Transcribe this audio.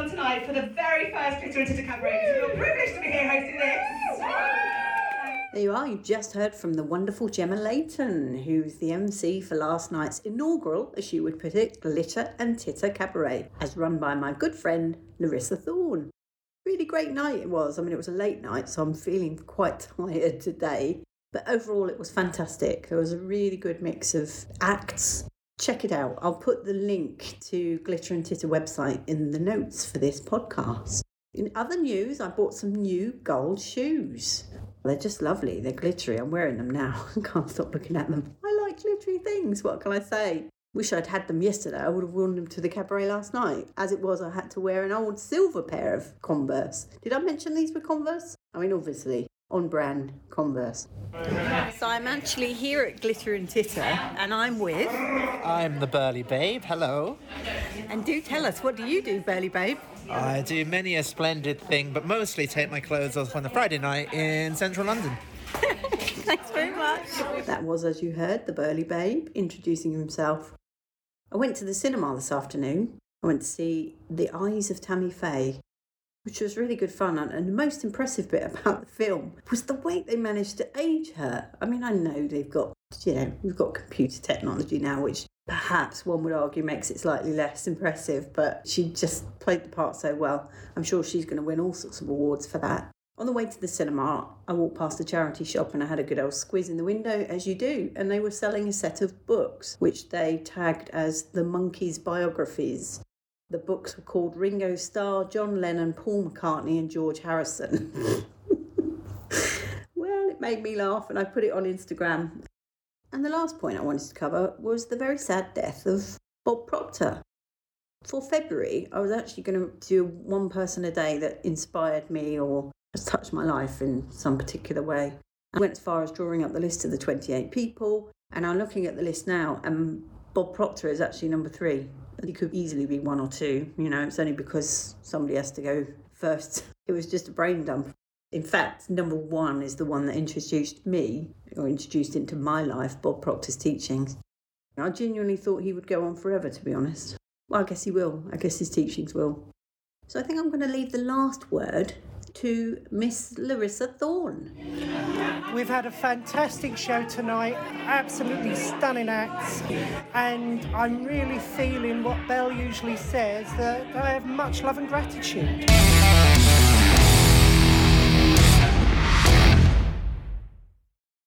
on tonight for the very first Glitter and Titter Cabaret. It's a real privilege to be here hosting this. There you are, you just heard from the wonderful Gemma Layton, who's the MC for last night's inaugural, as she would put it, Glitter and Titter Cabaret, as run by my good friend Larissa Thorne. Really great night it was. I mean, it was a late night, so I'm feeling quite tired today. But overall, it was fantastic. There was a really good mix of acts, Check it out. I'll put the link to Glitter and Titter website in the notes for this podcast. In other news, I bought some new gold shoes. They're just lovely. They're glittery. I'm wearing them now. I can't stop looking at them. I like glittery things. What can I say? Wish I'd had them yesterday. I would have worn them to the cabaret last night. As it was, I had to wear an old silver pair of Converse. Did I mention these were Converse? I mean, obviously, on brand Converse. So I'm actually here at Glitter and Titter, and I'm with. I'm the Burly Babe. Hello. And do tell us, what do you do, Burly Babe? I do many a splendid thing, but mostly take my clothes off on a Friday night in central London. Thanks very much. That was, as you heard, the Burly Babe introducing himself. I went to the cinema this afternoon. I went to see The Eyes of Tammy Faye, which was really good fun. And the most impressive bit about the film was the way they managed to age her. I mean, I know they've got, you know, we've got computer technology now, which perhaps one would argue makes it slightly less impressive, but she just played the part so well. I'm sure she's going to win all sorts of awards for that. On the way to the cinema, I walked past a charity shop and I had a good old squeeze in the window, as you do, and they were selling a set of books, which they tagged as the Monkees biographies. The books were called Ringo Starr, John Lennon, Paul McCartney, and George Harrison. well, it made me laugh, and I put it on Instagram. And the last point I wanted to cover was the very sad death of Bob Proctor. For February, I was actually going to do one person a day that inspired me or has touched my life in some particular way. I went as far as drawing up the list of the 28 people, and I'm looking at the list now, and Bob Proctor is actually number three. He could easily be one or two, you know, it's only because somebody has to go first. It was just a brain dump. In fact, number one is the one that introduced me, or introduced into my life, Bob Proctor's teachings. I genuinely thought he would go on forever, to be honest. Well, I guess he will. I guess his teachings will. So I think I'm going to leave the last word to Miss Larissa Thorne. We've had a fantastic show tonight, absolutely stunning acts, and I'm really feeling what Belle usually says that I have much love and gratitude.